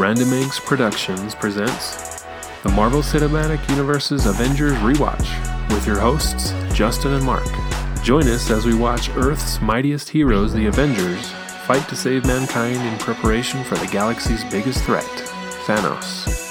Random Eggs Productions presents the Marvel Cinematic Universe's Avengers Rewatch with your hosts, Justin and Mark. Join us as we watch Earth's mightiest heroes, the Avengers, fight to save mankind in preparation for the galaxy's biggest threat, Thanos.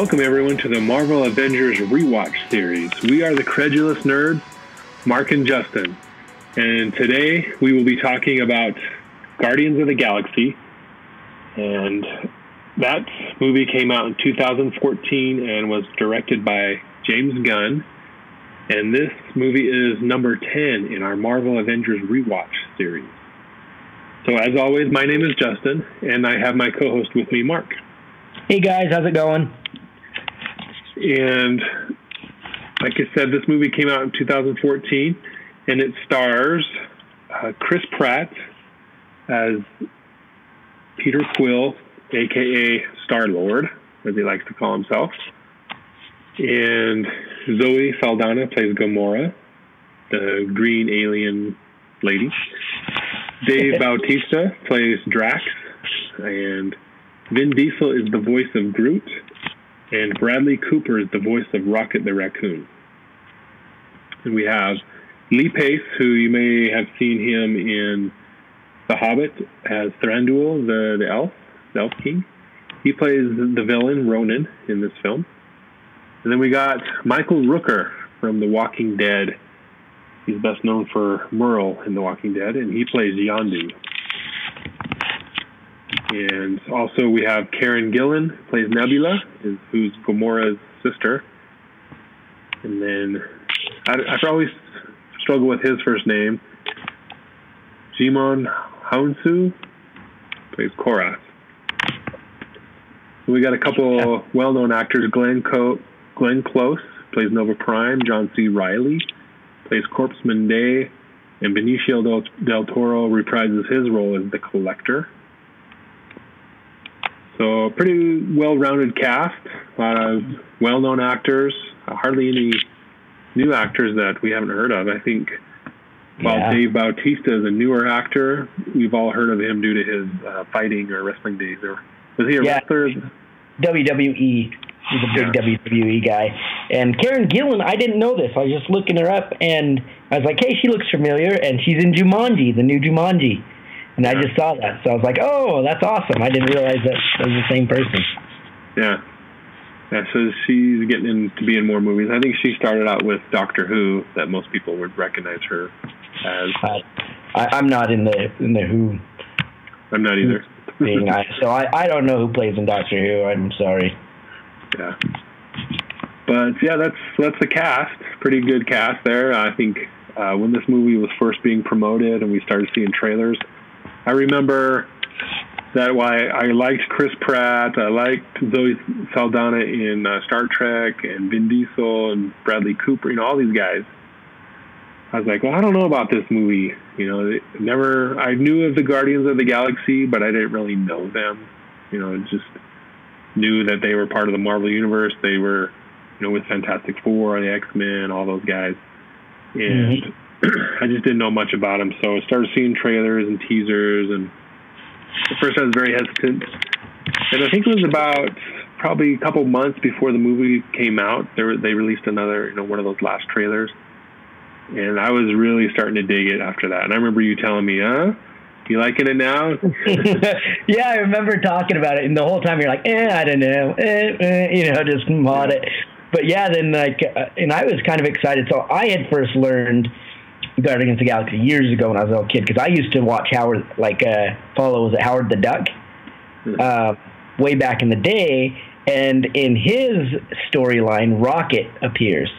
Welcome, everyone, to the Marvel Avengers Rewatch series. We are the Credible Nerds, Mark and Justin. And today we will be talking about Guardians of the Galaxy. And that movie came out in 2014 and was directed by James Gunn. And this movie is number 10 in our Marvel Avengers Rewatch series. So, as always, my name is Justin, and I have my co host with me, Mark. Hey guys, how's it going? And like I said, this movie came out in 2014, and it stars uh, Chris Pratt as Peter Quill, aka Star Lord, as he likes to call himself. And Zoe Saldana plays Gamora, the green alien lady. Dave Bautista plays Drax, and Vin Diesel is the voice of Groot, and Bradley Cooper is the voice of Rocket the Raccoon. And we have Lee Pace, who you may have seen him in The Hobbit as Thranduil, the, the elf, the elf king. He plays the villain Ronan in this film. And then we got Michael Rooker from The Walking Dead. He's best known for Merle in The Walking Dead, and he plays Yondu. And also we have Karen Gillan, plays Nebula, who's Gamora's sister. And then I, I always struggle with his first name. Djimon Hounsou plays Korath. We got a couple well-known actors. Glenn, Co- Glenn Close plays Nova Prime. John C. Reilly plays Corpsman Dey. And Benicio del, del Toro reprises his role as the Collector. So pretty well-rounded cast, a lot of well-known actors, hardly any new actors that we haven't heard of. I think while yeah. Dave Bautista is a newer actor, we've all heard of him due to his uh, fighting or wrestling days. Or was he a yeah. wrestler? WWE. He's a big yeah. WWE guy. And Karen Gillan, I didn't know this. I was just looking her up, and I was like, "Hey, she looks familiar." And she's in Jumanji, the new Jumanji. And I just saw that, so I was like, "Oh, that's awesome!" I didn't realize that it was the same person. Yeah, yeah. So she's getting in to be in more movies. I think she started out with Doctor Who, that most people would recognize her as. Uh, I, am not in the in the Who. I'm not either. Thing. I, so I, I don't know who plays in Doctor Who. I'm sorry. Yeah. But yeah, that's that's the cast. Pretty good cast there. I think uh, when this movie was first being promoted and we started seeing trailers, I remember that why I liked Chris Pratt, I liked Zoe Saldana in uh, Star Trek, and Vin Diesel and Bradley Cooper, you know, all these guys. I was like, well, I don't know about this movie. You know, never. I knew of the Guardians of the Galaxy, but I didn't really know them. You know, just knew that they were part of the Marvel universe. They were, you know, with Fantastic Four, the X Men, all those guys, and. Mm-hmm I just didn't know much about him, so I started seeing trailers and teasers, and at first I was very hesitant. And I think it was about probably a couple months before the movie came out, they were, they released another, you know, one of those last trailers, and I was really starting to dig it after that. And I remember you telling me, "Huh, you liking it now?" yeah, I remember talking about it, and the whole time you're like, "Eh, I don't know," eh, eh, you know, just mod it. But yeah, then like, uh, and I was kind of excited. So I had first learned Guardians of the Galaxy years ago when I was a little kid because I used to watch Howard, like uh, follow was it Howard the Duck, hmm. uh, way back in the day, and in his storyline, Rocket appears,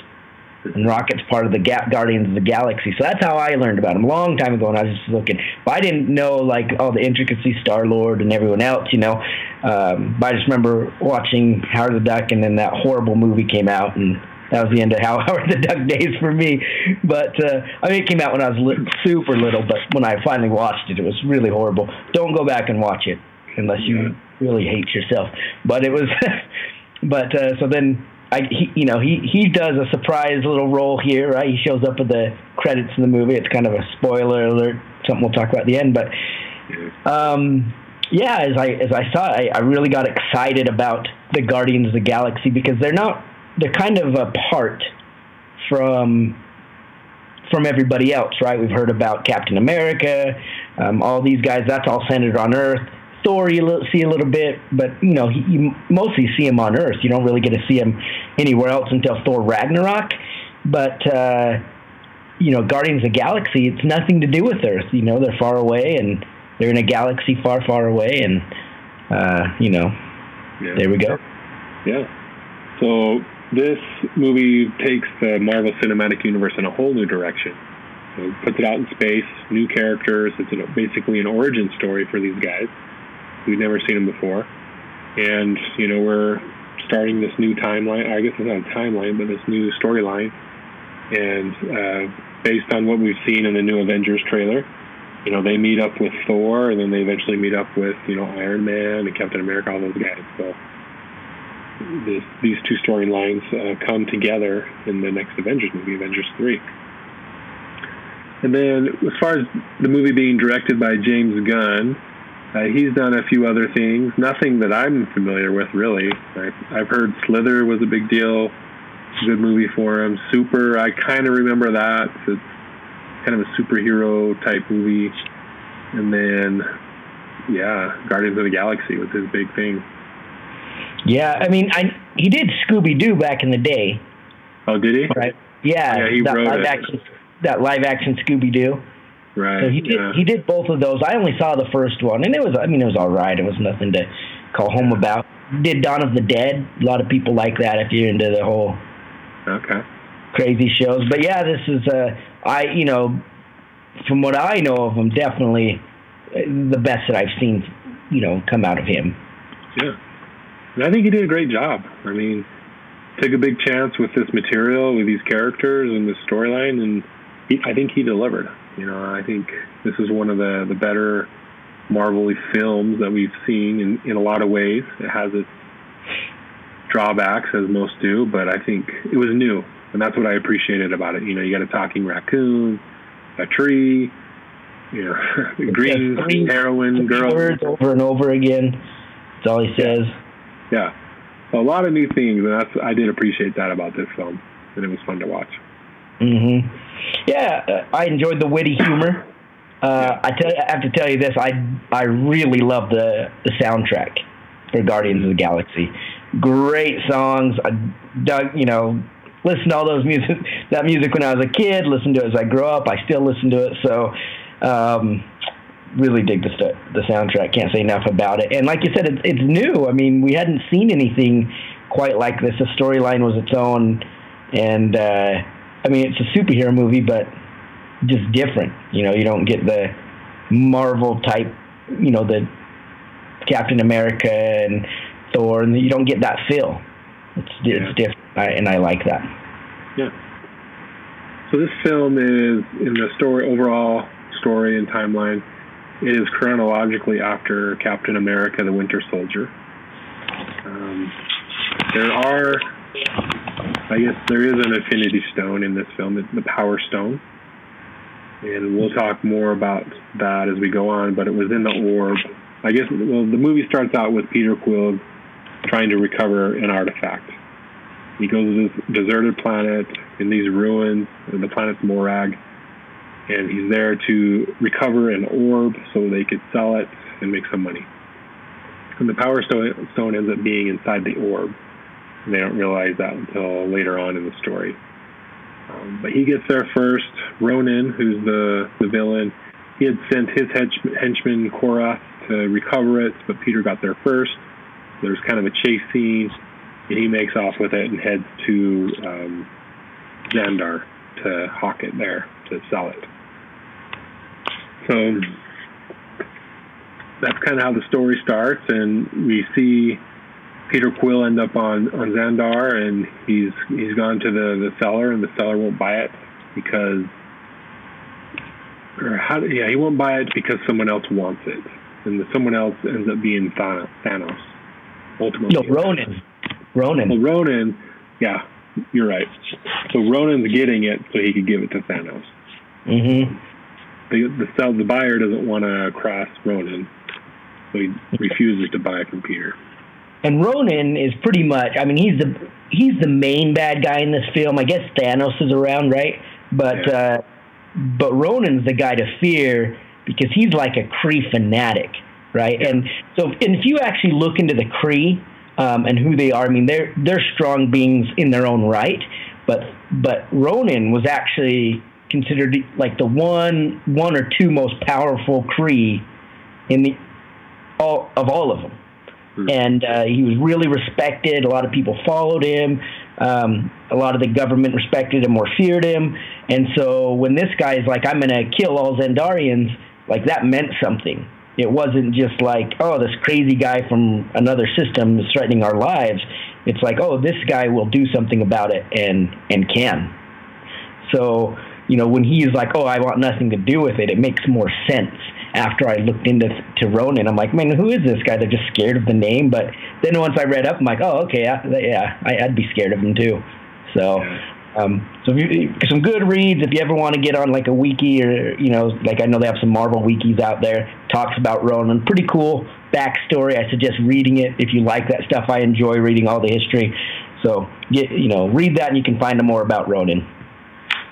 and Rocket's part of the Ga- Guardians of the Galaxy. So that's how I learned about him a long time ago when I was just looking. But I didn't know like all the intricacies, Star Lord and everyone else, you know. Um, but I just remember watching Howard the Duck, and then that horrible movie came out, and that was the end of How Howard the Duck days for me. But uh, I mean, it came out when I was super little. But when I finally watched it, it was really horrible. Don't go back and watch it unless you yeah. really hate yourself. But it was. but uh, so then I, he, you know, he he does a surprise little role here, right? He shows up at the credits in the movie. It's kind of a spoiler alert, something we'll talk about at the end. But um, yeah, as I as I saw I, I really got excited about the Guardians of the Galaxy because they're not they're kind of apart from from everybody else, right? We've heard about Captain America, um, all these guys. That's all centered on Earth. Thor you see a little bit, but you know he, you mostly see him on Earth. You don't really get to see him anywhere else until Thor Ragnarok. But uh, you know, Guardians of the Galaxy, it's nothing to do with Earth. You know, they're far away and they're in a galaxy far, far away, and uh, you know, yeah. there we go. Yeah. So this movie takes the Marvel Cinematic Universe in a whole new direction. So it puts it out in space, new characters. It's basically an origin story for these guys. We've never seen them before. And, you know, we're starting this new timeline. I guess it's not a timeline, but this new storyline. And uh, based on what we've seen in the new Avengers trailer, you know, they meet up with Thor, and then they eventually meet up with, you know, Iron Man and Captain America, all those guys. So this, these two storylines uh, come together in the next Avengers movie, Avengers 3. And then, as far as the movie being directed by James Gunn, uh, he's done a few other things. Nothing that I'm familiar with, really. I, I've heard Slither was a big deal. Good movie for him. Super, I kind of remember that. It's kind of a superhero type movie. And then, yeah, Guardians of the Galaxy was his big thing. Yeah, I mean, I he did Scooby Doo back in the day. Oh, did he? Right. Yeah, yeah he that wrote live it. action that live action Scooby Doo. Right. So he did yeah. he did both of those. I only saw the first one, and it was I mean it was all right. It was nothing to call home about. Did Dawn of the Dead? A lot of people like that if you're into the whole okay crazy shows. But yeah, this is uh I you know from what I know of him, definitely uh, the best that I've seen you know come out of him. Yeah. And I think he did a great job. I mean, took a big chance with this material, with these characters and this storyline, and he, I think he delivered. You know, I think this is one of the the better Marvel films that we've seen in, in a lot of ways. It has its drawbacks, as most do, but I think it was new, and that's what I appreciated about it. You know, you got a talking raccoon, a tree, you know, green Yes, heroine girl. Words over and over again. That's all he says. Yeah, a lot of new things, and that's I did appreciate that about this film, and it was fun to watch. hmm Yeah, uh, I enjoyed the witty humor. Uh, I, tell, I have to tell you this: I I really love the the soundtrack for Guardians of the Galaxy. Great songs. I dug, you know, listened to all those music that music when I was a kid. Listened to it as I grew up. I still listen to it. So, um, really dig the st- the soundtrack. Can't say enough about it. And like you said, it's it's new. I mean, we hadn't seen anything quite like this. The storyline was its own, and uh, I mean, it's a superhero movie, but just different. You know, you don't get the Marvel type. You know, the Captain America and Thor, and you don't get that feel. It's it's different, I, and I like that. Yeah. So this film is in the story overall story and timeline. It is chronologically after Captain America: The Winter Soldier. Um, there are, I guess, there is an Infinity Stone in this film, the Power Stone, and we'll talk more about that as we go on. But it was in the orb. I guess. Well, the movie starts out with Peter Quill trying to recover an artifact. He goes to this deserted planet in these ruins, the planet's Morag, and he's there to recover an orb so they could sell it and make some money. And the Power Stone, ends up being inside the orb. And they don't realize that until later on in the story. Um, but he gets there first. Ronan, who's the, the villain, he had sent his hench- henchman Korath to recover it, but Peter got there first. There's kind of a chase scene, and he makes off with it and heads to um, Xandar to hawk it there, to sell it. So that's kind of how the story starts, and we see Peter Quill end up on on Xandar, and he's he's gone to the the seller, and the seller won't buy it because, or how? Yeah, he won't buy it because someone else wants it, and the someone else ends up being Thanos. Ultimately, no, Ronan. Ronan. Well, Ronan. Yeah, you're right. So Ronan's getting it so he could give it to Thanos. Mm-hmm. The the sell the buyer doesn't want to cross Ronan, so he refuses to buy from Peter. And Ronan is pretty much. I mean, he's the he's the main bad guy in this film. I guess Thanos is around, right? But yeah. uh, but Ronan's the guy to fear because he's like a Kree fanatic, right? Yeah. And so, and if you actually look into the Kree um, and who they are, I mean, they're they're strong beings in their own right. But but Ronan was actually considered like the one one or two most powerful Kree in the all of all of them Hmm. and uh, he was really respected. A lot of people followed him. Um, a lot of the government respected him or feared him. And so when this guy is like, "I'm going to kill all Xandarians," like that meant something. It wasn't just like, "Oh, this crazy guy from another system is threatening our lives." It's like, "Oh, this guy will do something about it and and can." So you know, when he's like, "Oh, I want nothing to do with it," it makes more sense after I looked into to Ronan. I'm like, man, who is this guy? They're just scared of the name. But then once I read up, I'm like, oh, okay, yeah, yeah I, would be scared of him too. So, um, so you, some good reads if you ever want to get on like a wiki or you know, like I know they have some Marvel wikis out there talks about Ronan. Pretty cool backstory. I suggest reading it if you like that stuff. I enjoy reading all the history. So get you know, read that and you can find out more about Ronan.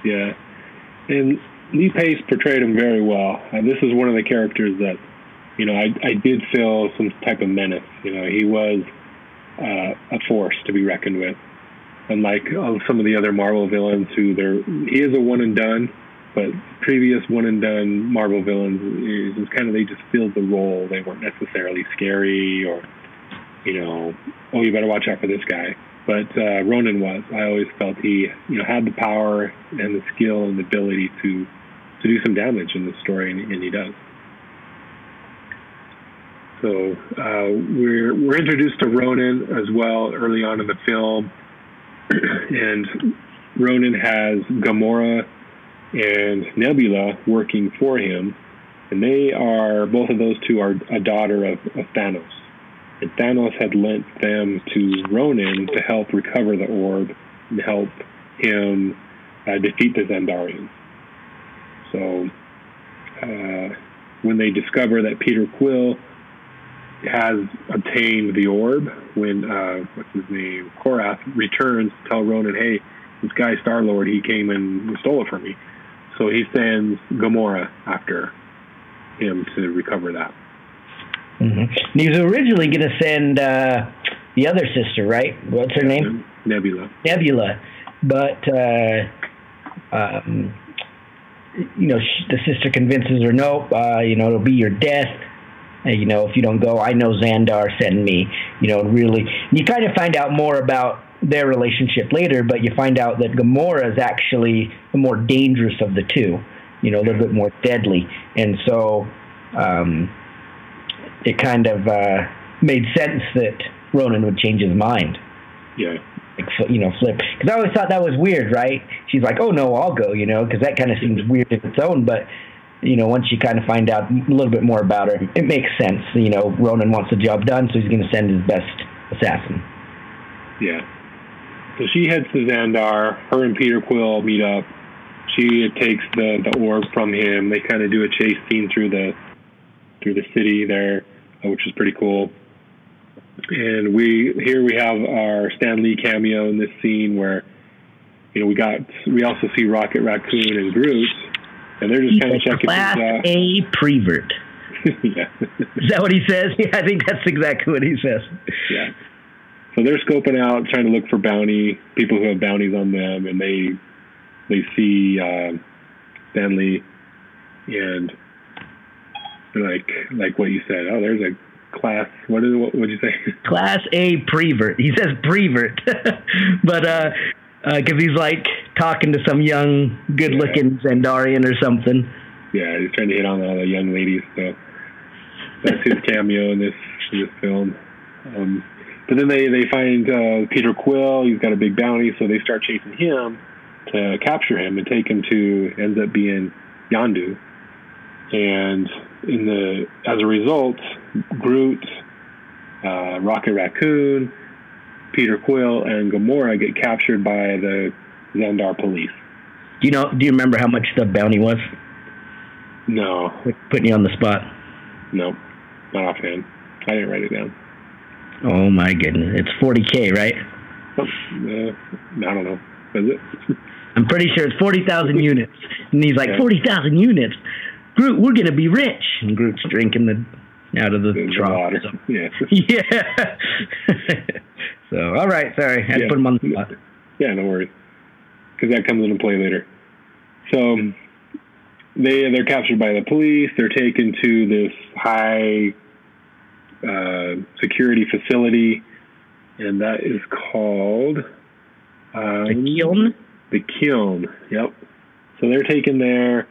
Yeah, and Lee Pace portrayed him very well. And this is one of the characters that, you know, I, I did feel some type of menace. You know, he was uh, a force to be reckoned with. Unlike uh, some of the other Marvel villains who they're, he is a one and done, but previous one and done Marvel villains is kind of, they just filled the role. They weren't necessarily scary or, you know, oh, you better watch out for this guy but uh, Ronan was. I always felt he, you know, had the power and the skill and the ability to to do some damage in the story, and, and he does. So uh, we're we're introduced to Ronan as well early on in the film, and Ronan has Gamora and Nebula working for him, and they are both of those two are a daughter of, of Thanos. Thanos had lent them to Ronan to help recover the orb and help him uh, defeat the Xandarians. So uh, when they discover that Peter Quill has obtained the orb, when uh, what's his name, Korath returns to tell Ronan, "Hey, this guy Star Lord, he came and stole it from me." So he sends Gamora after him to recover that. Mm-hmm. He was originally going to send uh, the other sister, right? What's her name? Nebula. Nebula, but uh, um, you know, the sister convinces her, nope, uh, you know, it'll be your death. Uh, you know, if you don't go, I know Xandar sent me. You know, really, you kind of find out more about their relationship later, but you find out that Gamora is actually the more dangerous of the two. You know, a little bit more deadly, and so um, it kind of uh, made sense that Ronan would change his mind. Yeah you know, flip. Because I always thought that was weird, right? She's like, "Oh no, I'll go," you know, because that kind of seems weird in its own. But you know, once you kind of find out a little bit more about her, it makes sense. You know, Ronan wants the job done, so he's going to send his best assassin. Yeah. So she heads to Xandar. Her and Peter Quill meet up. She takes the the orb from him. They kind of do a chase scene through the through the city there, which is pretty cool and we here we have our Stan Lee cameo in this scene where you know we got we also see Rocket Raccoon and Groot, and they're just kind of checking class things out. A prevert. yeah. Is that what he says? Yeah, I think that's exactly what he says. Yeah. So they're scoping out, trying to look for bounty people who have bounties on them, and they they see uh, Stan Lee, and like like what you said. Oh, there's a class. What is what would you say? Class A prevert. He says prevert, but uh, because uh, he's like talking to some young, good-looking yeah. Xandarian or something. Yeah, he's trying to hit on all the young ladies. So that's his cameo in this in this film. Um, but then they they find uh, Peter Quill. He's got a big bounty, so they start chasing him to capture him and take him to ends up being Yondu. And in the as a result, Groot, uh, Rocket Raccoon, Peter Quill, and Gamora get captured by the Xandar police. Do you know? Do you remember how much the bounty was? No. Putting you on the spot. No, not offhand. I didn't write it down. Oh my goodness! It's forty k, right? Oh, uh, I don't know. Is it? I'm pretty sure it's forty thousand units. And he's like, yeah. forty thousand units. Groot, we're gonna be rich. And Groot's drinking the out of the, the trough. So. Yeah. yeah. so, all right. Sorry, I had yeah. to put him on the spot. Yeah, no worries. Because that comes into play later. So they they're captured by the police. They're taken to this high uh, security facility, and that is called um, the kiln. The kiln. Yep. So they're taken there.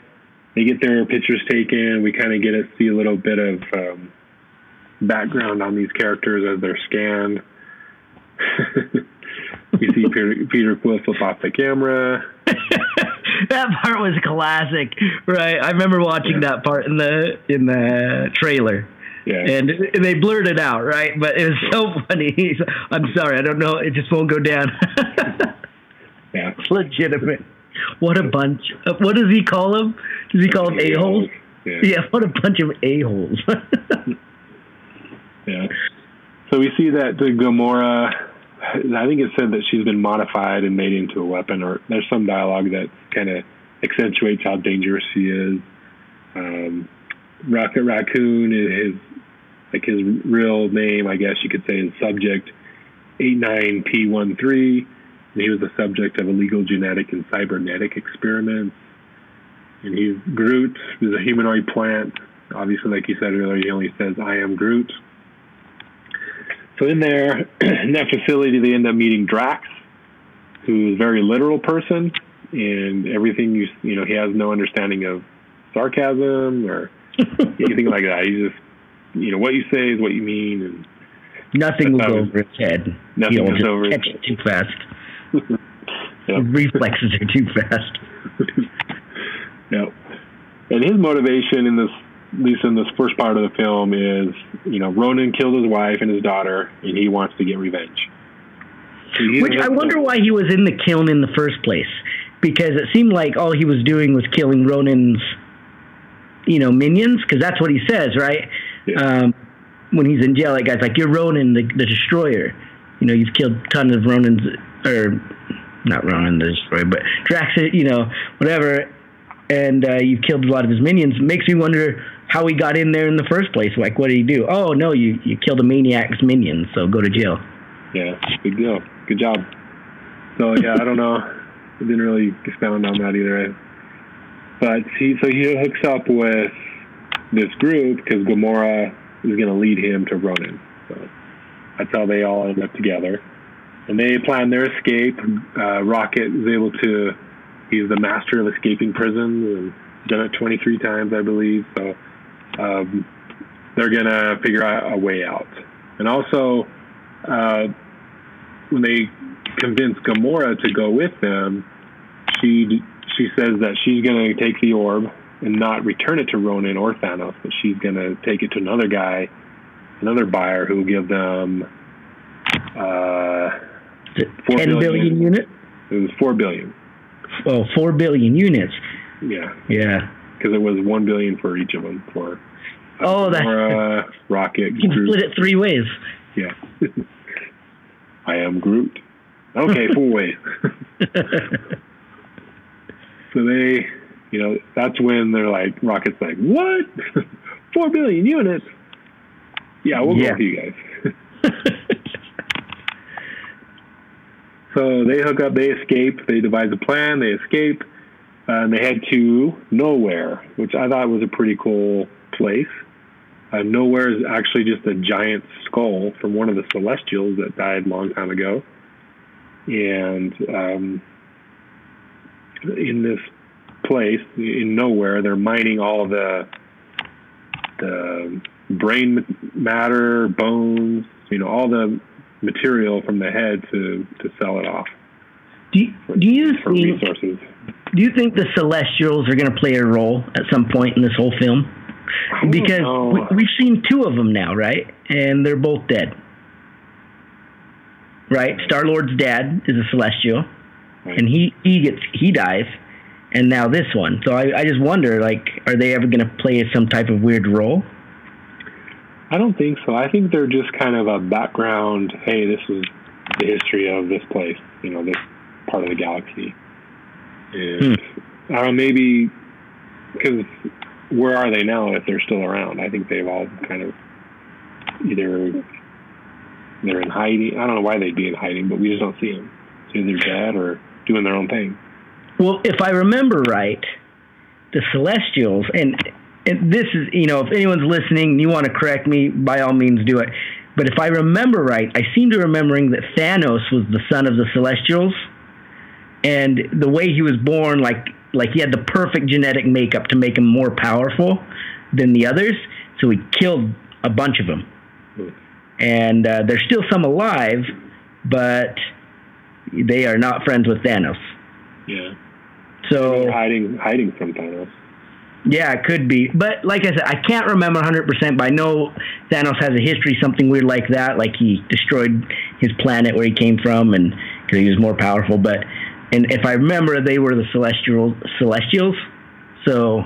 They get their pictures taken. We kind of get to see a little bit of um, background on these characters as they're scanned. you see Peter, Peter Quill flip off the camera. that part was classic, right? I remember watching yeah. that part in the in the trailer. Yeah. And they blurred it out, right? But it was so funny. I'm sorry, I don't know. It just won't go down. yeah. It's legitimate. What a bunch. what does he call them? Does he call them a-holes? Yeah. yeah, what a bunch of a-holes. yeah. So we see that the Gamora, I think it said that she's been modified and made into a weapon, or there's some dialogue that kind of accentuates how dangerous she is. Um, Rocket Raccoon is his, like his real name, I guess you could say, is Subject 89P13. And he was the subject of illegal genetic and cybernetic experiments. And he's Groot, who's a humanoid plant. Obviously, like you said earlier, he only says, I am Groot. So in there, in that facility, they end up meeting Drax, who's a very literal person, and everything you you know, he has no understanding of sarcasm or anything like that. He's just you know what you say is what you mean, and nothing will go over his head. Nothing goes over his head. too fast. Yep. reflexes are too fast. yep. And his motivation in this, at least in this first part of the film, is you know Ronan killed his wife and his daughter, and he wants to get revenge. So Which I wonder why he was in the kiln in the first place, because it seemed like all he was doing was killing Ronan's, you know, minions, because that's what he says, right? Yeah. Um, when he's in jail, that guy's like, "You're Ronan, the, the destroyer." You know, you've killed tons of Ronans, or not Ronan the destroyer, but Drax, you know, whatever, and uh, you've killed a lot of his minions. Makes me wonder how he got in there in the first place. Like, what did he do? Oh no, you you killed a maniac's minions, so go to jail. Yeah, good deal. Good job. So yeah, I don't know. I didn't really expound on that either. But he so he hooks up with this group because Gamora is going to lead him to Ronan. So that's how they all end up together. And they plan their escape. Uh, Rocket is able to, he's the master of escaping prisons and done it 23 times, I believe. So um, they're going to figure out a way out. And also, uh, when they convince Gamora to go with them, she she says that she's going to take the orb and not return it to Ronan or Thanos, but she's going to take it to another guy, another buyer who will give them uh, four 10 billion, billion units. It was four billion. Oh, four billion units. Yeah. Yeah. Because it was one billion for each of them for. Uh, oh, that. Uh, Rocket. You can Groot. split it three ways. Yeah. I am Groot. Okay, four ways. so they you know, that's when they're like, Rocket's like, what? Four billion units? Yeah, we'll yeah. go with you guys. So they hook up, they escape, they devise a plan, they escape, uh, and they head to Knowhere, which I thought was a pretty cool place. Uh, Knowhere is actually just a giant skull from one of the Celestials that died a long time ago. And um, in this place in Knowhere, They're mining all the the brain matter, bones, you know, all the material from the head to to sell it off. Do you, do you for think resources? do you think the Celestials are going to play a role at some point in this whole film? Because know. we, we've seen two of them now, right? And they're both dead. Right? Star Lord's dad is a Celestial, Right. and he he gets he dies, and now this one. So I, I just wonder, like, are they ever going to play some type of weird role? I don't think so. I think they're just kind of a background. Hey, this is the history of this place. You know, this part of the galaxy. And hmm. I don't know, maybe because where are they now if they're still around? I think they've all kind of either they're in hiding. I don't know why they'd be in hiding, but we just don't see them. It's either dead or doing their own thing. Well, if I remember right, the Celestials, and, and this is, you know, if anyone's listening and you want to correct me, by all means do it. But if I remember right, I seem to remembering that Thanos was the son of the Celestials, and the way he was born, like like he had the perfect genetic makeup to make him more powerful than the others. So he killed a bunch of them, and uh, there's still some alive, but they are not friends with Thanos. Yeah. So hiding hiding from Thanos. Yeah, it could be. But like I said, I can't remember 100%, but I know Thanos has a history, something weird like that. Like he destroyed his planet where he came from and because he was more powerful. But, and if I remember, they were the celestial celestials. So,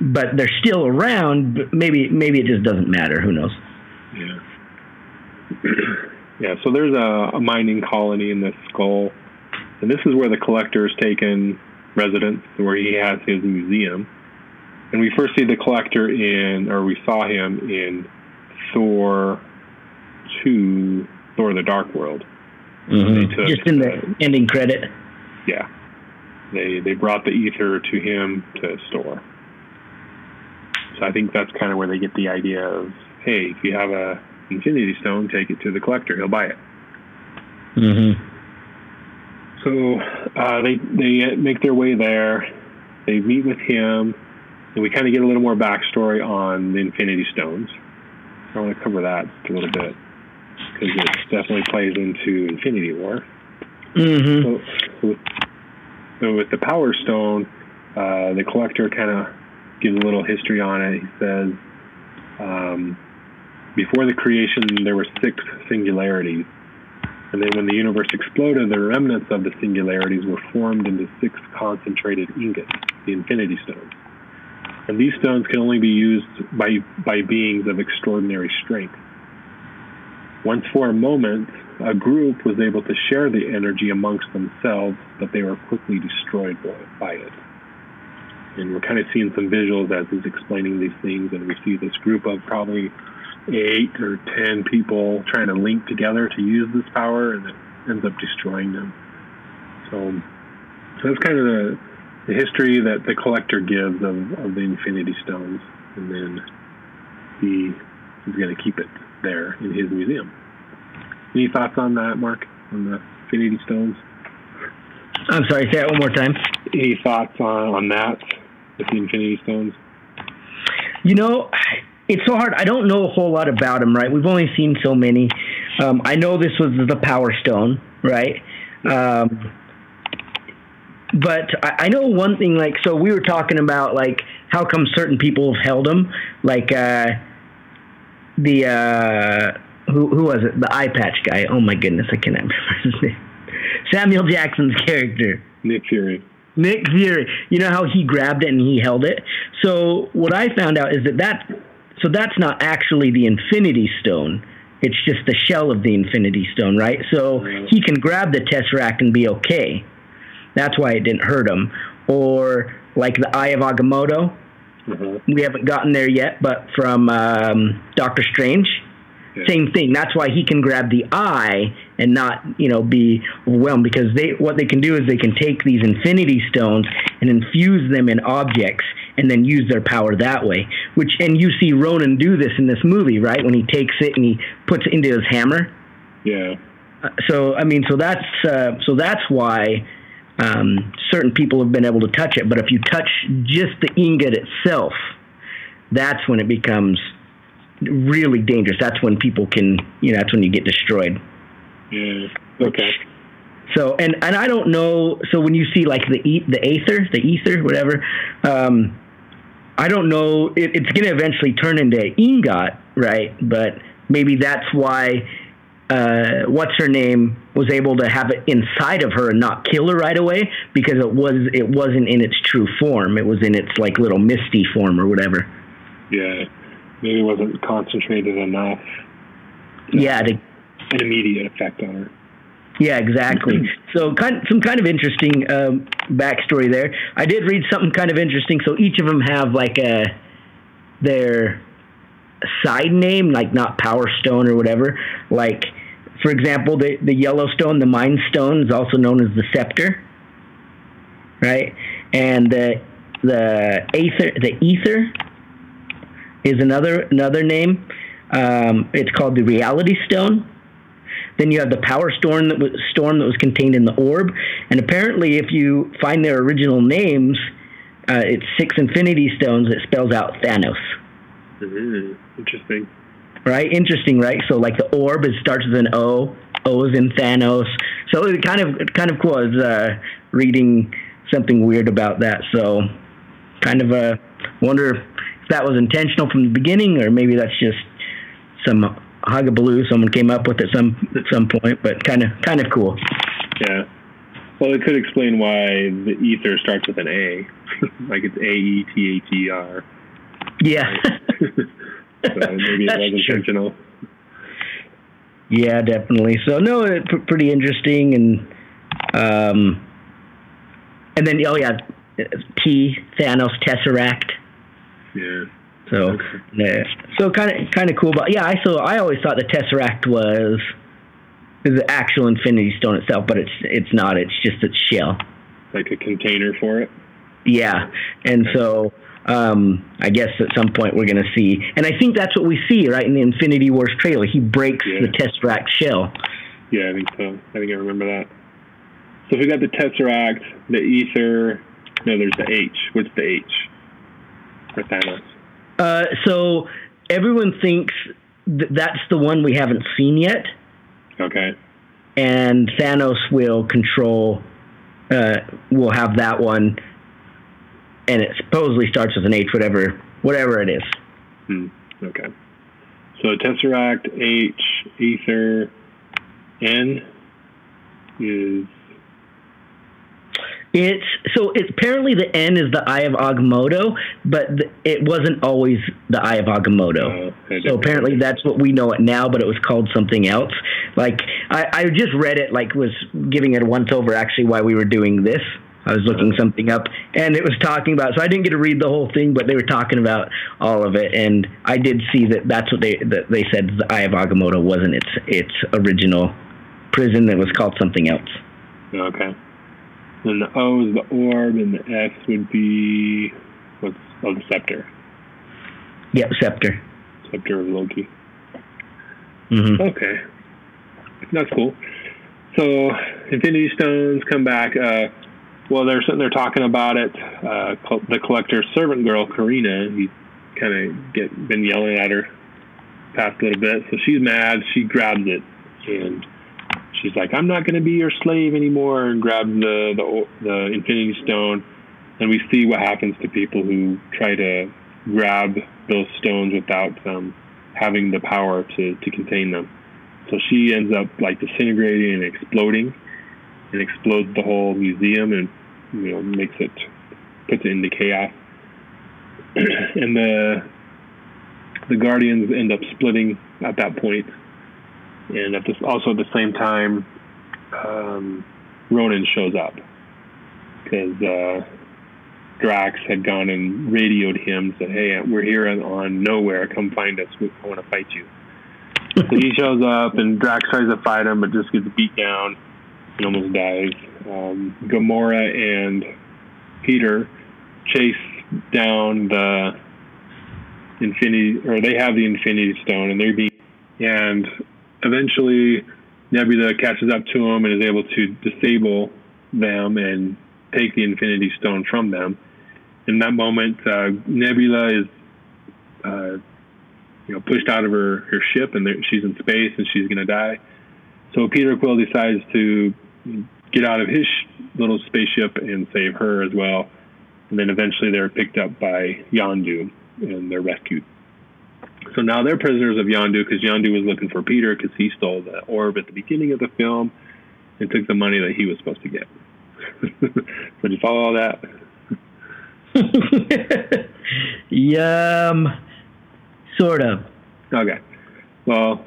but they're still around, but maybe, maybe it just doesn't matter. Who knows? Yeah. yeah, so there's a, a mining colony in this skull. And this is where the collector's taken residence, where he has his museum. And we first see the collector in, or we saw him in Thor 2, Thor the Dark World. They took, Just in the uh, ending credit. Yeah. They, they brought the ether to him to store. So I think that's kind of where they get the idea of, hey, if you have a Infinity Stone, take it to the collector. He'll buy it. Mm-hmm. So uh, they they make their way there. They meet with him, and we kind of get a little more backstory on the Infinity Stones. I want to cover that a little bit because it definitely plays into Infinity War. Mm-hmm. So, with, so with the Power Stone, uh, the collector kind of gives a little history on it. He says, um, before the creation, there were six singularities. And then when the universe exploded, the remnants of the singularities were formed into six concentrated ingots, the Infinity Stones. And these stones can only be used by, by beings of extraordinary strength. Once for a moment, a group was able to share the energy amongst themselves, but they were quickly destroyed by- it. And we're kind of seeing some visuals as he's explaining these things, and we see this group of probably eight or ten people trying to link together to use this power, and it ends up destroying them. So, so that's kind of the, the history that the collector gives of, of the Infinity Stones, and then he is going to keep it there in his museum. Any thoughts on that, Mark? On the Infinity Stones? I'm sorry, say that one more time. Any thoughts on, on that with the Infinity Stones? You know, it's so hard. I don't know a whole lot about them, right? We've only seen so many. Um, I know this was the Power Stone, right? Um, but I, I know one thing, like, so we were talking about, like, how come certain people have held them, like, uh, the, uh, who, who was it? The eye patch guy. Oh my goodness, I can't remember his name. Samuel Jackson's character. Nick Fury. Nick Fury. You know how he grabbed it and he held it. So what I found out is that that so that's not actually the Infinity Stone. It's just the shell of the Infinity Stone, right? So he can grab the Tesseract and be okay. That's why it didn't hurt him. Or like the Eye of Agamotto. Uh-huh. We haven't gotten there yet, but from um, Doctor Strange, Yeah. same thing. That's why he can grab the eye and not, you know, be overwhelmed because they what they can do is they can take these infinity stones and infuse them in objects and then use their power that way. Which and you see Ronan do this in this movie, right? When he takes it and he puts it into his hammer. Yeah. Uh, So I mean, so that's uh, so that's why um, certain people have been able to touch it. But if you touch just the ingot itself, that's when it becomes really dangerous. That's when people can, you know, that's when you get destroyed. Yeah. Okay. So and and I don't know. So when you see like the e- the aether, the ether, whatever, um, I don't know. It, it's going to eventually turn into ingot, right? But maybe that's why. Uh, what's her name was able to have it inside of her and not kill her right away because it was it wasn't in its true form. It was in its like little misty form or whatever. Yeah, maybe it wasn't concentrated enough. Yeah, to, an immediate effect on her. Yeah, exactly. so, kind some kind of interesting um, backstory there. I did read something kind of interesting. So each of them have like a their side name, like not Power Stone or whatever. Like, for example, the the Yellowstone, the Mind Stone, is also known as the Scepter, right? And the the Aether, the Ether, is another another name. Um, it's called the Reality Stone then you have the power stone that was stone that was contained in the orb, and apparently, if you find their original names, uh, it's six Infinity Stones. It spells out Thanos. Mm-hmm. Interesting. Right, interesting, right? So like the orb, it starts with an O. O is in Thanos. So it kind of kind of cool. I was uh, reading something weird about that. So kind of uh, wonder if that was intentional from the beginning, or maybe that's just some hugabaloo someone came up with at some at some point, but kind of kind of cool. Yeah. Well, it could explain why the ether starts with an A, like it's A E T H E R. Yeah. so maybe it was intentional. Yeah, definitely. So no, it, pretty interesting, and um, and then oh yeah, T Thanos Tesseract. Yeah. So yeah, so kind of kind of cool. But yeah, I so I always thought the Tesseract was the actual Infinity Stone itself, but it's it's not. It's just its shell. Like a container for it. Yeah, and so um, I guess at some point we're going to see, and I think that's what we see right in the Infinity Wars trailer. He breaks yeah. the Tesseract shell. Yeah, I think so. I think I remember that. So we got the Tesseract, the Ether. No, there's the H. What's the H? For Thanos. Uh, so everyone thinks th- that's the one we haven't seen yet. Okay. And Thanos will control. Uh, will have that one, and it supposedly starts with an H, whatever, whatever it is. Hmm. Okay. So Tesseract, H, Ether, N is it's so it's apparently the N is the Eye of Agamotto, but the, it wasn't always the Eye of Agamotto. Uh, so apparently that's what we know it now, but it was called something else. Like I, I just read it, like was giving it a once over actually while we were doing this. I was looking something up, and it was talking about. So I didn't get to read the whole thing, but they were talking about all of it, and I did see that that's what they that they said. The Eye of Agamotto wasn't its its original prison; it was called something else. Okay. Then the O is the orb, and the S would be what's oh the scepter. Yep, scepter. Scepter of Loki. Mm-hmm. Okay, that's cool. So Infinity Stones come back. Uh, well, they're sitting there talking about it. Uh, the collector's servant girl, Carina, he kind of get been yelling at her past a little bit, so she's mad. She grabs it and she's like, "I'm not going to be your slave anymore," and grabs the, the the Infinity Stone. And we see what happens to people who try to grab those stones without um, having the power to, to contain them. So she ends up like disintegrating and exploding, and explodes the whole museum, and you know makes it puts it into chaos. and the the Guardians end up splitting at that point and at this, also at the same time, um, Ronan shows up because uh, Drax had gone and radioed him, said, "Hey, we're here on, Knowhere. Come find us. We, want to fight you." so he shows up, and Drax tries to fight him, but just gets beat down and almost dies. Um, Gamora and Peter chase down the Infinity, or they have the Infinity Stone, and they're being and eventually Nebula catches up to them and is able to disable them and take the Infinity Stone from them. In that moment, uh, Nebula is, uh, you know, pushed out of her, her ship and she's in space and she's going to die. So Peter Quill decides to get out of his little spaceship and save her as well. And then eventually they're picked up by Yondu and they're rescued. So now they're prisoners of Yondu because Yondu was looking for Peter because he stole the orb at the beginning of the film and took the money that he was supposed to get. so did you follow all that? Yum. Sort of. Okay. Well,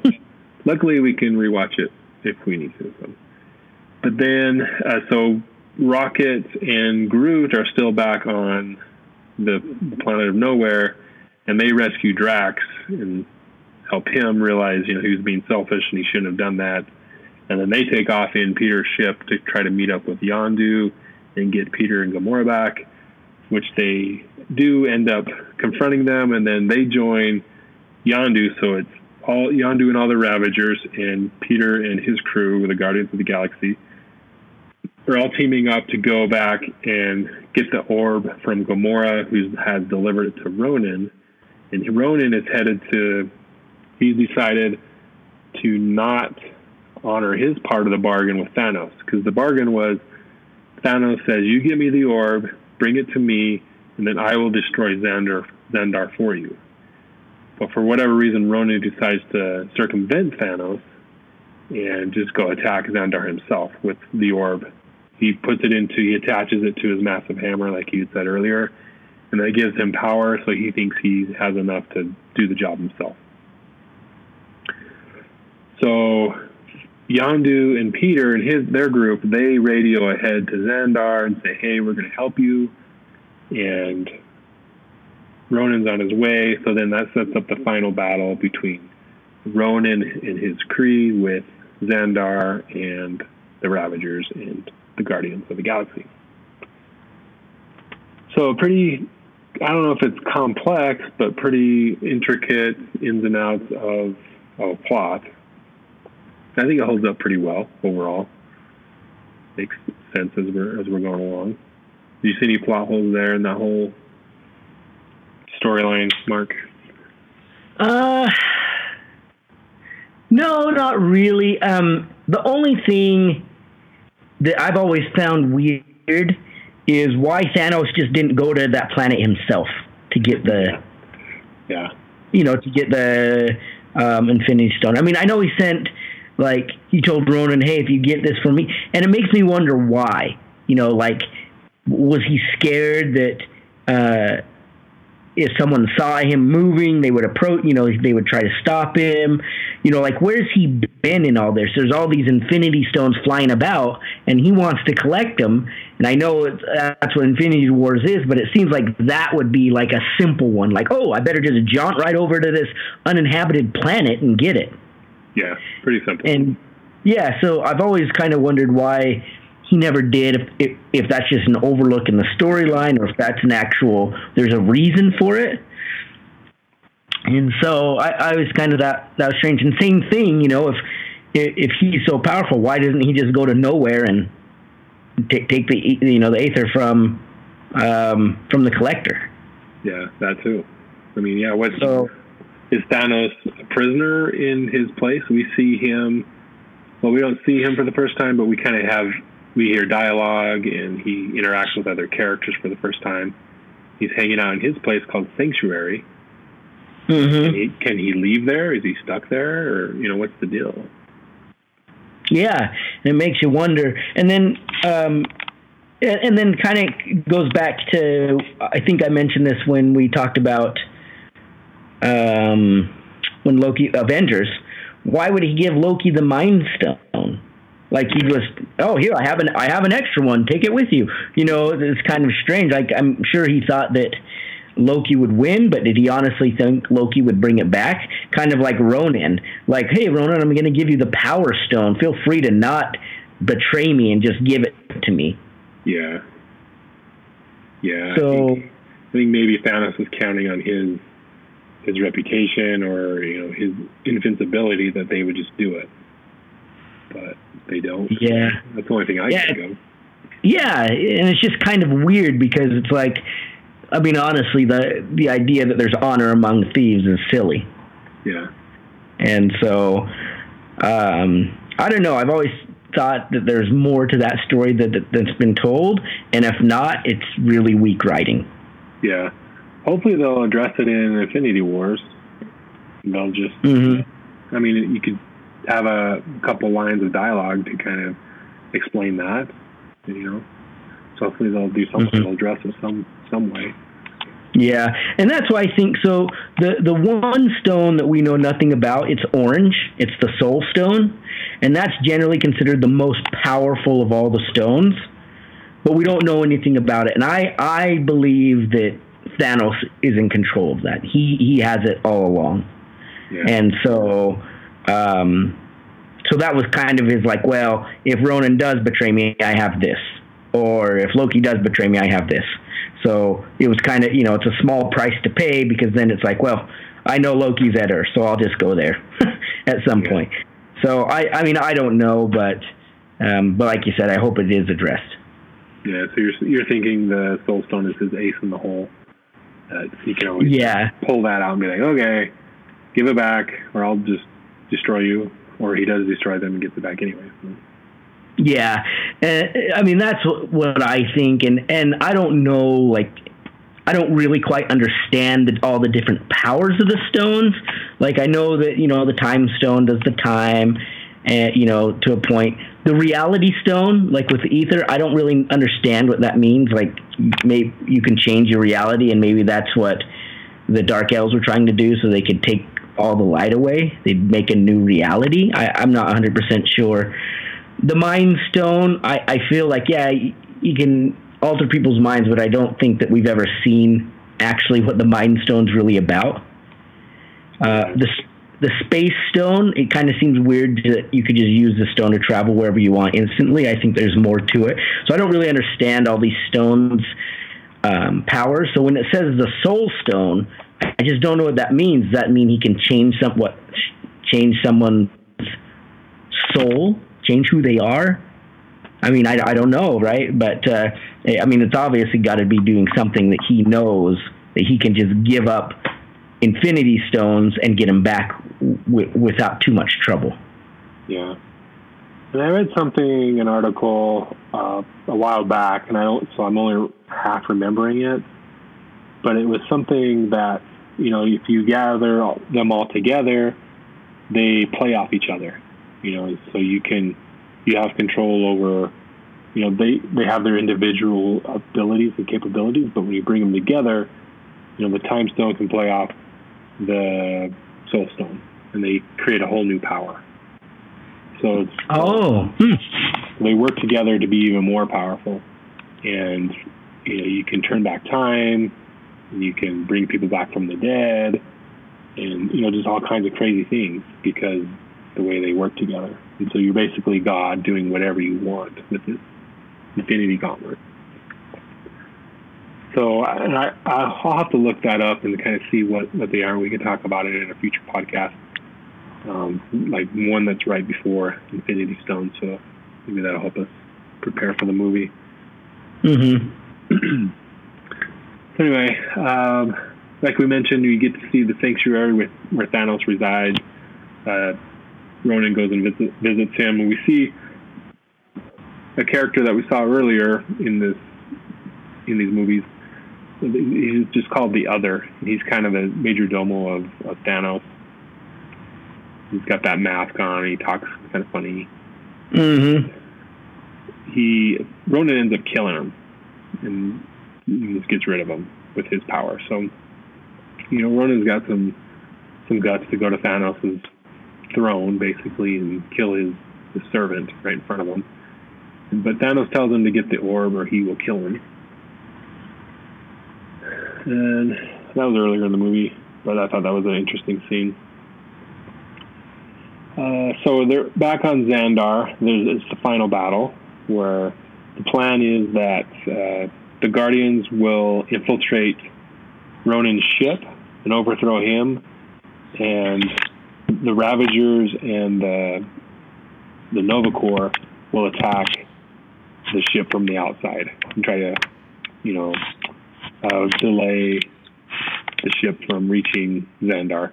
luckily we can rewatch it if we need to. So. But then, uh, so Rocket and Groot are still back on the, planet of Knowhere, and they rescue Drax and help him realize, you know, he was being selfish and he shouldn't have done that. And then they take off in Peter's ship to try to meet up with Yondu and get Peter and Gamora back, which they do end up confronting them, and then they join Yondu. So it's all Yondu and all the Ravagers, and Peter and his crew, the Guardians of the Galaxy, are all teaming up to go back and get the orb from Gamora, who has delivered it to Ronan. And Ronan is headed to. He's decided to not honor his part of the bargain with Thanos because the bargain was Thanos says, "You give me the orb, bring it to me, and then I will destroy Xandar, Xandar for you." But for whatever reason, Ronan decides to circumvent Thanos and just go attack Xandar himself with the orb. He puts it into, he attaches it to his massive hammer, like you said earlier, and that gives him power. So he thinks he has enough to do the job himself. So Yondu and Peter and his their group they radio ahead to Xandar and say, "Hey, we're going to help you," and Ronan's on his way. So then that sets up the final battle between Ronan and his Kree with Xandar and the Ravagers and the Guardians of the Galaxy. So pretty, I don't know if it's complex, but pretty intricate ins and outs of, of a plot. I think it holds up pretty well overall. Makes sense as we're as we're going along. Do you see any plot holes there in that whole storyline, Mark? Uh, no, not really. Um, the only thing that I've always found weird is why Thanos just didn't go to that planet himself to get the, yeah, you know, to get the um, Infinity Stone. I mean, I know he sent like he told Ronan, "Hey, if you get this for me," and it makes me wonder why. You know, like was he scared that uh, if someone saw him moving, they would approach, you know, they would try to stop him. You know, like where's he been in all this? There's all these Infinity Stones flying about, and he wants to collect them. And I know that's what Infinity Wars is, but it seems like that would be like a simple one. Like, oh, I better just jaunt right over to this uninhabited planet and get it. Yeah, pretty simple. And yeah, so I've always kind of wondered why he never did. If, if, if that's just an overlook in the storyline, or if that's an actual, there's a reason for it. And so I, I was kind of that that was strange. And same thing, you know, if if he's so powerful, why doesn't he just go to Knowhere and take take the you know the aether from um, from the collector? Yeah, that too. I mean, yeah. What so, is Thanos a prisoner in his place? We see him. Well, we don't see him for the first time, but we kind of have we hear dialogue and he interacts with other characters for the first time. He's hanging out in his place called Sanctuary. Mm-hmm. Can, he, can he leave there? Is he stuck there, or you know what's the deal? Yeah, it makes you wonder. And then, um, and then kind of goes back to I think I mentioned this when we talked about um, when Loki Avengers. Why would he give Loki the Mind Stone? Like he was, oh here I have an I have an extra one. Take it with you. You know, it's kind of strange. Like I'm sure he thought that Loki would win, but did he honestly think Loki would bring it back? Kind of like Ronan. Like, hey Ronan, I'm going to give you the Power Stone. Feel free to not betray me and just give it to me. Yeah. Yeah. So I think, I think maybe Thanos was counting on his his reputation or you know his invincibility that they would just do it, but they don't. Yeah, that's the only thing I yeah. think of. Yeah, and it's just kind of weird because it's like, I mean, honestly, the the idea that there's honor among thieves is silly. Yeah. And so, um, I don't know. I've always thought that there's more to that story that, that that's been told, and if not, it's really weak writing. Yeah, hopefully they'll address it in Infinity Wars. They'll just. Mm-hmm. I mean, you could have a couple lines of dialogue to kind of explain that, you know. So hopefully they'll do something mm-hmm. to address it some some way. Yeah, and that's why I think so. The the one stone that we know nothing about, it's orange. It's the Soul Stone, and that's generally considered the most powerful of all the stones. But we don't know anything about it, and I I believe that Thanos is in control of that. He he has it all along, yeah. and so um, so that was kind of his like, well, if Ronan does betray me, I have this, or if Loki does betray me, I have this. So it was kind of, you know, it's a small price to pay because then it's like, well, I know Loki's at her, so I'll just go there at some yeah. point. So I, I mean, I don't know, but, um, but like you said, I hope it is addressed. Yeah. So you're you're thinking the Soul Stone is his ace in the hole. Uh, he can always yeah. pull that out and be like, okay, give it back, or I'll just destroy you. Or he does destroy them and gets it back anyway. Yeah, and I mean that's what I think, and and I don't know, like I don't really quite understand the, all the different powers of the stones. Like I know that you know the time stone does the time, and you know to a point. The reality stone, like with the Aether, I don't really understand what that means. Like maybe you can change your reality, and maybe that's what the dark elves were trying to do, so they could take all the light away. They'd make a new reality. I, I'm not 100 percent sure the Mind Stone, I, I feel like yeah, you can alter people's minds, but I don't think that we've ever seen actually what the Mind Stone's really about. Uh, the the Space Stone, it kind of seems weird that you could just use the stone to travel wherever you want instantly. I think there's more to it, so I don't really understand all these stones' um, powers. So when it says the Soul Stone, I just don't know what that means. Does that mean he can change some what change someone's soul? change who they are? I mean, I, I don't know, right? But uh, I mean, it's obviously got to be doing something that he knows that he can just give up Infinity Stones and get them back w- without too much trouble. Yeah. And I read something, an article uh, a while back, and I don't, so I'm only half remembering it. But it was something that you know, if you gather them all together, they play off each other you know, so you can you have control over you know they they have their individual abilities and capabilities, but when you bring them together, you know the time stone can play off the soul stone, and they create a whole new power. So it's, oh, hmm. they work together to be even more powerful, and you know you can turn back time, you can bring people back from the dead, and you know just all kinds of crazy things because the way they work together. And so you're basically God doing whatever you want with this Infinity Gauntlet. So and I, I'll have to look that up and kind of see what, what they are. We can talk about it in a future podcast, um, like one that's right before Infinity Stone. So maybe that'll help us prepare for the movie. Mm-hmm. anyway, um, like we mentioned, you get to see the sanctuary with, where Thanos resides. Uh, Ronan goes and visit, visits him, and we see a character that we saw earlier in this in these movies. He's just called the Other. He's kind of a major domo of, of Thanos. He's got that mask on. He talks kind of funny. Mm-hmm. He Ronan ends up killing him, and just gets rid of him with his power. So, you know, Ronan's got some some guts to go to Thanos' throne, basically, and kill his, his servant right in front of him. But Thanos tells him to get the orb or he will kill him. And that was earlier in the movie, but I thought that was an interesting scene. Uh, so they're back on Xandar. There's it's the final battle where the plan is that uh, the Guardians will infiltrate Ronan's ship and overthrow him, and the Ravagers and the the Nova Corps will attack the ship from the outside and try to, you know, uh, delay the ship from reaching Xandar.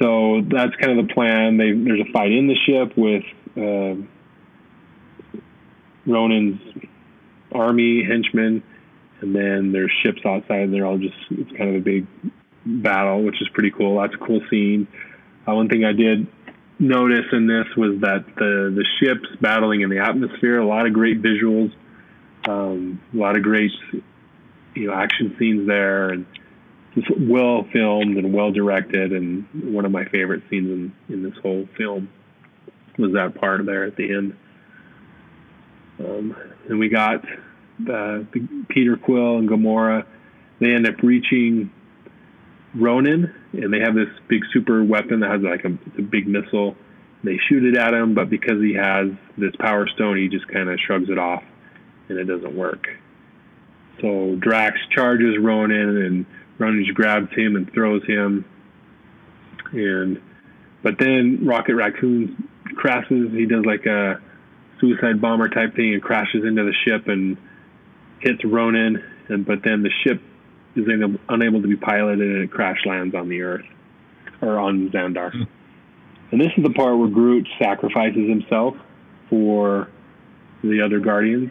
so that's kind of the plan. They, there's a fight in the ship with uh, Ronan's army henchmen, and then there's ships outside, and they're all just it's kind of a big battle, which is pretty cool. That's a cool scene. Uh, one thing I did notice in this was that the the ships battling in the atmosphere, a lot of great visuals, um, a lot of great you know action scenes there, and just well filmed and well directed. And one of my favorite scenes in in this whole film was that part there at the end. Um, and we got uh, Peter Quill and Gamora. They end up reaching Ronan, and they have this big super weapon that has like a, a big missile. They shoot it at him, but because he has this power stone, he just kind of shrugs it off, and it doesn't work. So Drax charges Ronan, and Ronan just grabs him and throws him. And but then Rocket Raccoon crashes. He does like a suicide bomber type thing and crashes into the ship and hits Ronan. And but then the ship is unable to be piloted and it crash lands on the Earth or on Xandar. Mm. And this is the part where Groot sacrifices himself for the other Guardians,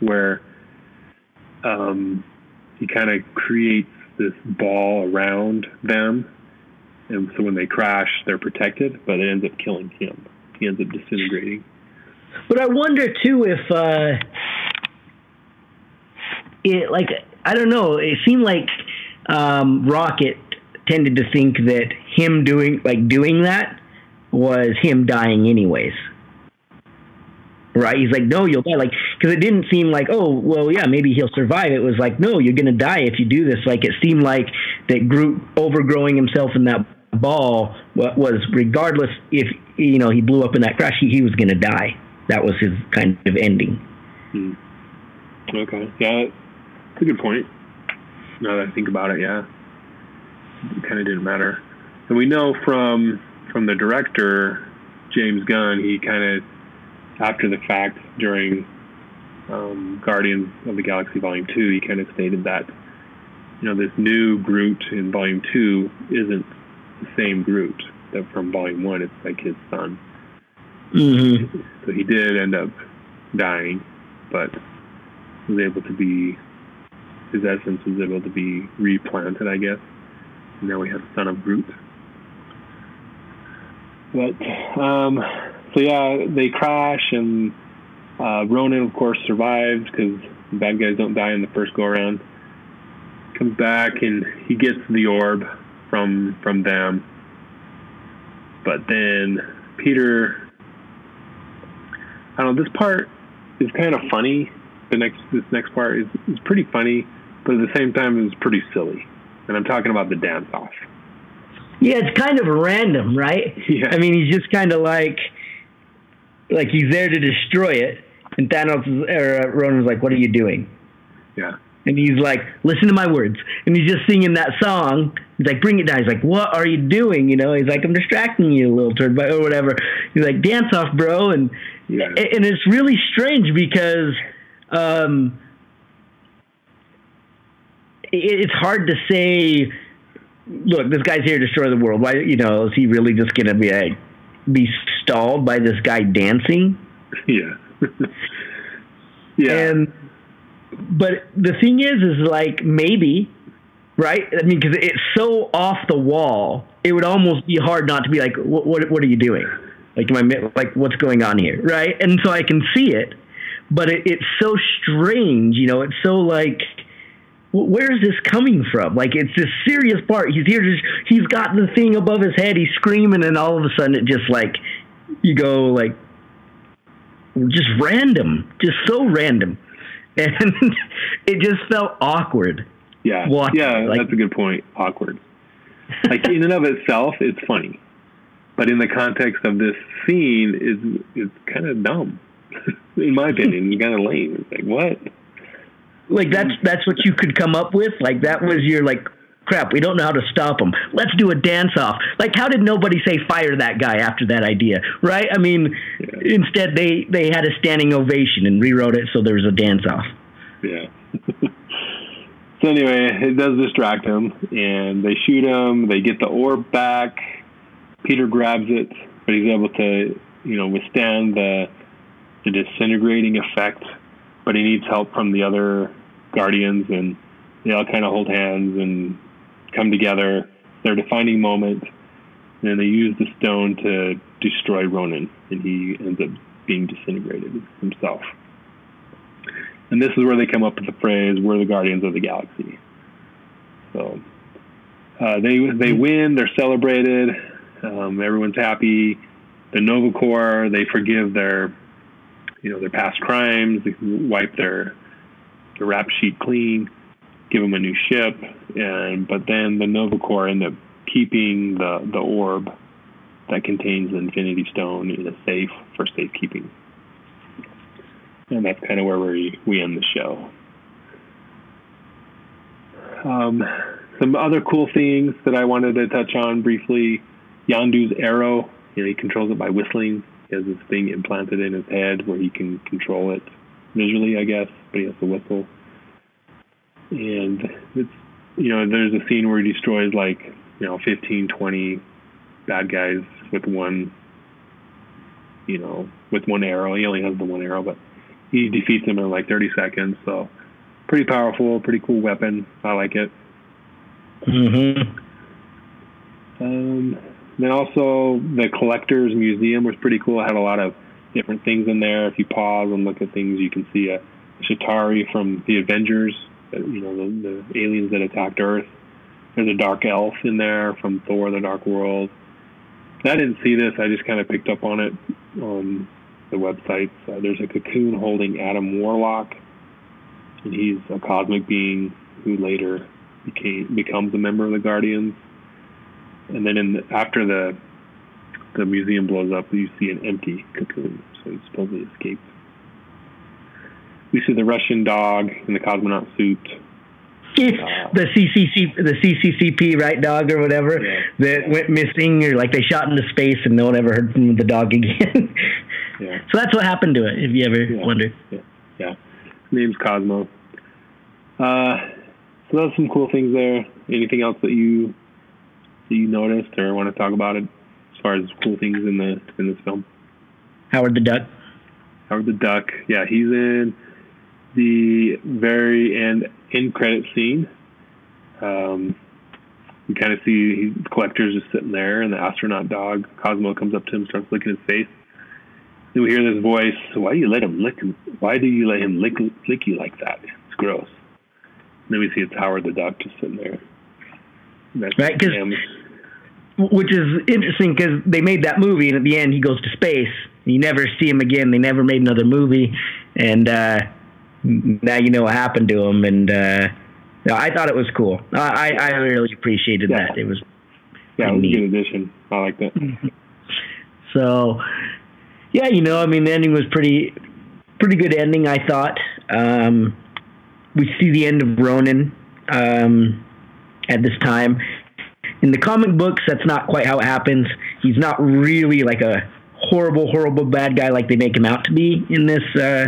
where um, he kind of creates this ball around them, and so when they crash, they're protected, but it ends up killing him. He ends up disintegrating. But I wonder too if uh, it like I don't know. It seemed like um, Rocket tended to think that him doing like doing that was him dying anyways. Right? He's like, no, you'll die. Like, because it didn't seem like, oh, well, yeah, maybe he'll survive. It was like, no, you're gonna die if you do this. Like, it seemed like that Groot overgrowing himself in that ball was, regardless if you know he blew up in that crash, he, he was gonna die. That was his kind of ending. Hmm. Okay. Yeah, that's a good point. Now that I think about it, yeah, it kind of didn't matter. And we know from from the director James Gunn, he kind of after the fact during um, Guardians of the Galaxy Volume Two, he kind of stated that you know this new Groot in Volume Two isn't the same Groot that from Volume One. It's like his son. Mm-hmm. So he did end up dying, but was able to be his essence was able to be replanted, I guess. And now we have Son of Groot. But um, so yeah, they crash, and uh, Ronan, of course, survives because bad guys don't die in the first go around. Comes back and he gets the orb from from them. But then Peter, I don't know. This part is kind of funny. The next this next part is, is pretty funny but at the same time, it was pretty silly. And I'm talking about the dance off. Yeah, it's kind of random, right? Yeah. I mean, he's just kind of like, like he's there to destroy it, and Thanos or uh, Ronan's like, "What are you doing?" Yeah. And he's like, "Listen to my words," and he's just singing that song. He's like, "Bring it down." He's like, "What are you doing?" You know, he's like, "I'm distracting you, little turd," or whatever. He's like, "Dance off, bro," and yeah. and it's really strange because. Um, it's hard to say. Look, this guy's here to destroy the world. Why, you know, is he really just going to be like, be stalled by this guy dancing? Yeah. yeah. And but the thing is, is like maybe, right? I mean, because it's so off the wall, it would almost be hard not to be like, what, what, what are you doing? Like, am I like, what's going on here, right? And so I can see it, but it, it's so strange, you know. It's so like where is this coming from? Like it's this serious part. He's here just he's got the thing above his head. He's screaming, and all of a sudden it just like you go like just random, just so random, and it just felt awkward. Yeah, yeah, like, that's a good point. Awkward. Like in and of itself, it's funny, but in the context of this scene, is it's kind of dumb. in my opinion, it's kind of lame. It's like what? Like that's that's what you could come up with. Like that was your like crap. We don't know how to stop him. Let's do a dance off. Like how did nobody say fire that guy after that idea? Right? I mean, yeah. instead they they had a standing ovation and rewrote it so there was a dance off. Yeah. so so anyway, it does distract him, and they shoot him. They get the orb back. Peter grabs it, but he's able to, you know, withstand the the disintegrating effect. But he needs help from the other guardians, and they all kind of hold hands and come together. Their defining moment, and they use the stone to destroy Ronan, and he ends up being disintegrated himself. And this is where they come up with the phrase, "We're the guardians of the galaxy." So uh, they they win. They're celebrated. Um, everyone's happy. The Nova Corps they forgive their you know their past crimes. They wipe their their rap sheet clean. Give them a new ship. And but then the Nova Corps end up keeping the the orb that contains the Infinity Stone in a safe for safekeeping and that's kind of where we we end the show. Um, some other cool things that I wanted to touch on briefly: Yondu's arrow. You know, he controls it by whistling. He has this thing implanted in his head where he can control it visually, I guess, but he has to whistle. And it's you know, there's a scene where he destroys like you know 15, 20 bad guys with one you know with one arrow. He only has the one arrow, but he defeats them in like 30 seconds. So pretty powerful, pretty cool weapon. I like it. Mm-hmm. Um, then also the collector's museum was pretty cool. It had a lot of different things in there. If you pause and look at things, you can see a Chitauri from the Avengers. Uh, you know the, the aliens that attacked Earth. There's a dark elf in there from Thor: The Dark World. I didn't see this. I just kind of picked up on it on the websites. There's a cocoon holding Adam Warlock, and he's a cosmic being who later became becomes a member of the Guardians. And then in the, after the the museum blows up, you see an empty cocoon, so he supposedly escaped. We see the Russian dog in the cosmonaut suit. Uh, the CCC, the CCCP, right, dog or whatever Yeah. that went missing, or like they shot into space and no one ever heard from the dog again. Yeah. So that's what happened to it, if you ever Yeah. wondered. Yeah, yeah. Name's Cosmo. Uh, so that's some cool things there. Anything else that you that you noticed or want to talk about it as far as cool things in the in this film? Howard the Duck. Howard the Duck. Yeah, he's in the very end end credit scene. Um, you kind of see he, the collector's just sitting there, and the astronaut dog Cosmo comes up to him, starts licking his face. Then we hear this voice. Why do you let him lick? Him? Why do you let him lick lick you like that? It's gross. And then we see it's Howard the Duck just sitting there. That's Right, 'cause- him. which is interesting because they made that movie, and at the end he goes to space. You never see him again. They never made another movie, and uh, now you know what happened to him. And uh, I thought it was cool. I, I I really appreciated Yeah. that. It was yeah, it was a good addition. I like that. so. Yeah, you know, I mean, the ending was pretty, pretty good ending. I thought. Um, we see the end of Ronan um, at this time. In the comic books, that's not quite how it happens. He's not really like a horrible, horrible bad guy like they make him out to be in this uh,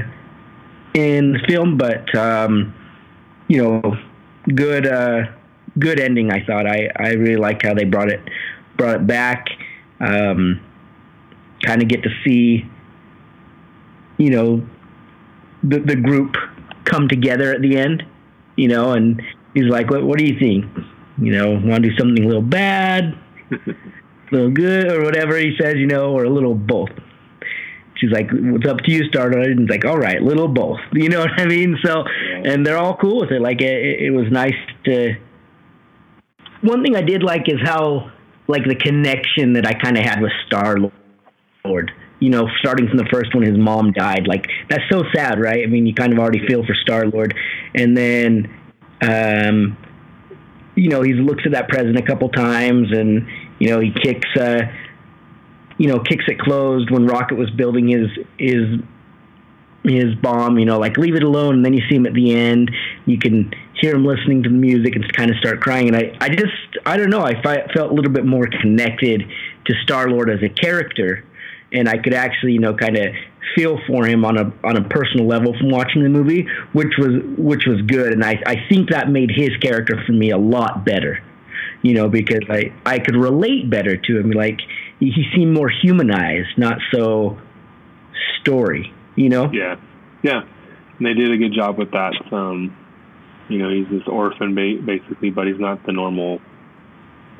in the film. But um, you know, good, uh, good ending. I thought. I I really liked how they brought it brought it back. Um, kind of get to see, you know, the the group come together at the end, you know, and he's like, "What, what do you think? You know, want to do something a little bad, a little good, or whatever he says, you know, or a little both." She's like, "What's up to you, Stardust?" And he's like, "All right, little both." You know what I mean? So, and they're all cool with it. Like, it, it was nice to. One thing I did like is how, like, the connection that I kind of had with Star Lord. You know, starting from the first one, his mom died. Like that's so sad, right? I mean, you kind of already feel for Star Lord, and then, um, you know, he looks at that present a couple times, and you know, he kicks, uh, you know, kicks it closed when Rocket was building his his his bomb. You know, like leave it alone. And then you see him at the end. You can hear him listening to the music and kind of start crying. And I, I just, I don't know. I fi- felt a little bit more connected to Star Lord as a character and I could actually, you know, kind of feel for him on a on a personal level from watching the movie, which was which was good, and I I think that made his character for me a lot better. You know, because I I could relate better to him. Like he seemed more humanized, not so story. You know? Yeah, yeah. And they did a good job with that. Um, you know, he's this orphan ba- basically, but he's not the normal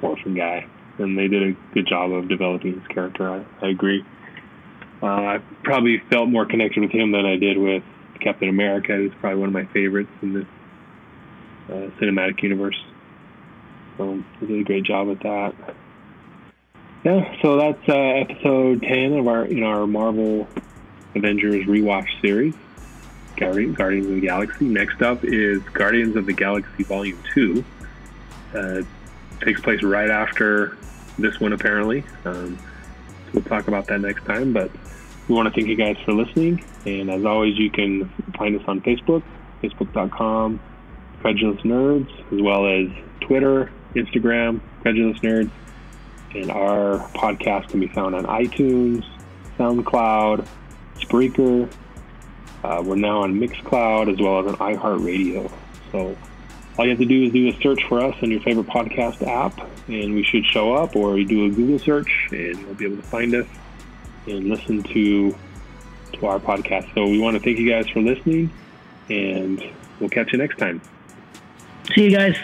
orphan guy. And they did a good job of developing his character. I, I agree. Uh, I probably felt more connection with him than I did with Captain America. He's probably one of my favorites in this uh, cinematic universe. So they did a great job with that. Yeah, so that's uh, episode ten of our in our Marvel Avengers rewatch series, Guardians of the Galaxy. Next up is Guardians of the Galaxy Volume Two. Uh, takes place right after this one, apparently. Um, so we'll talk about that next time. But we want to thank you guys for listening. And as always, you can find us on Facebook, facebook.com, Credible Nerds, as well as Twitter, Instagram, Credible Nerds. And our podcast can be found on iTunes, SoundCloud, Spreaker. Uh, we're now on Mixcloud as well as on iHeartRadio. So all you have to do is do a search for us on your favorite podcast app, and we should show up, or you do a Google search, and you'll be able to find us and listen to to our podcast. So we want to thank you guys for listening, and we'll catch you next time. See you guys.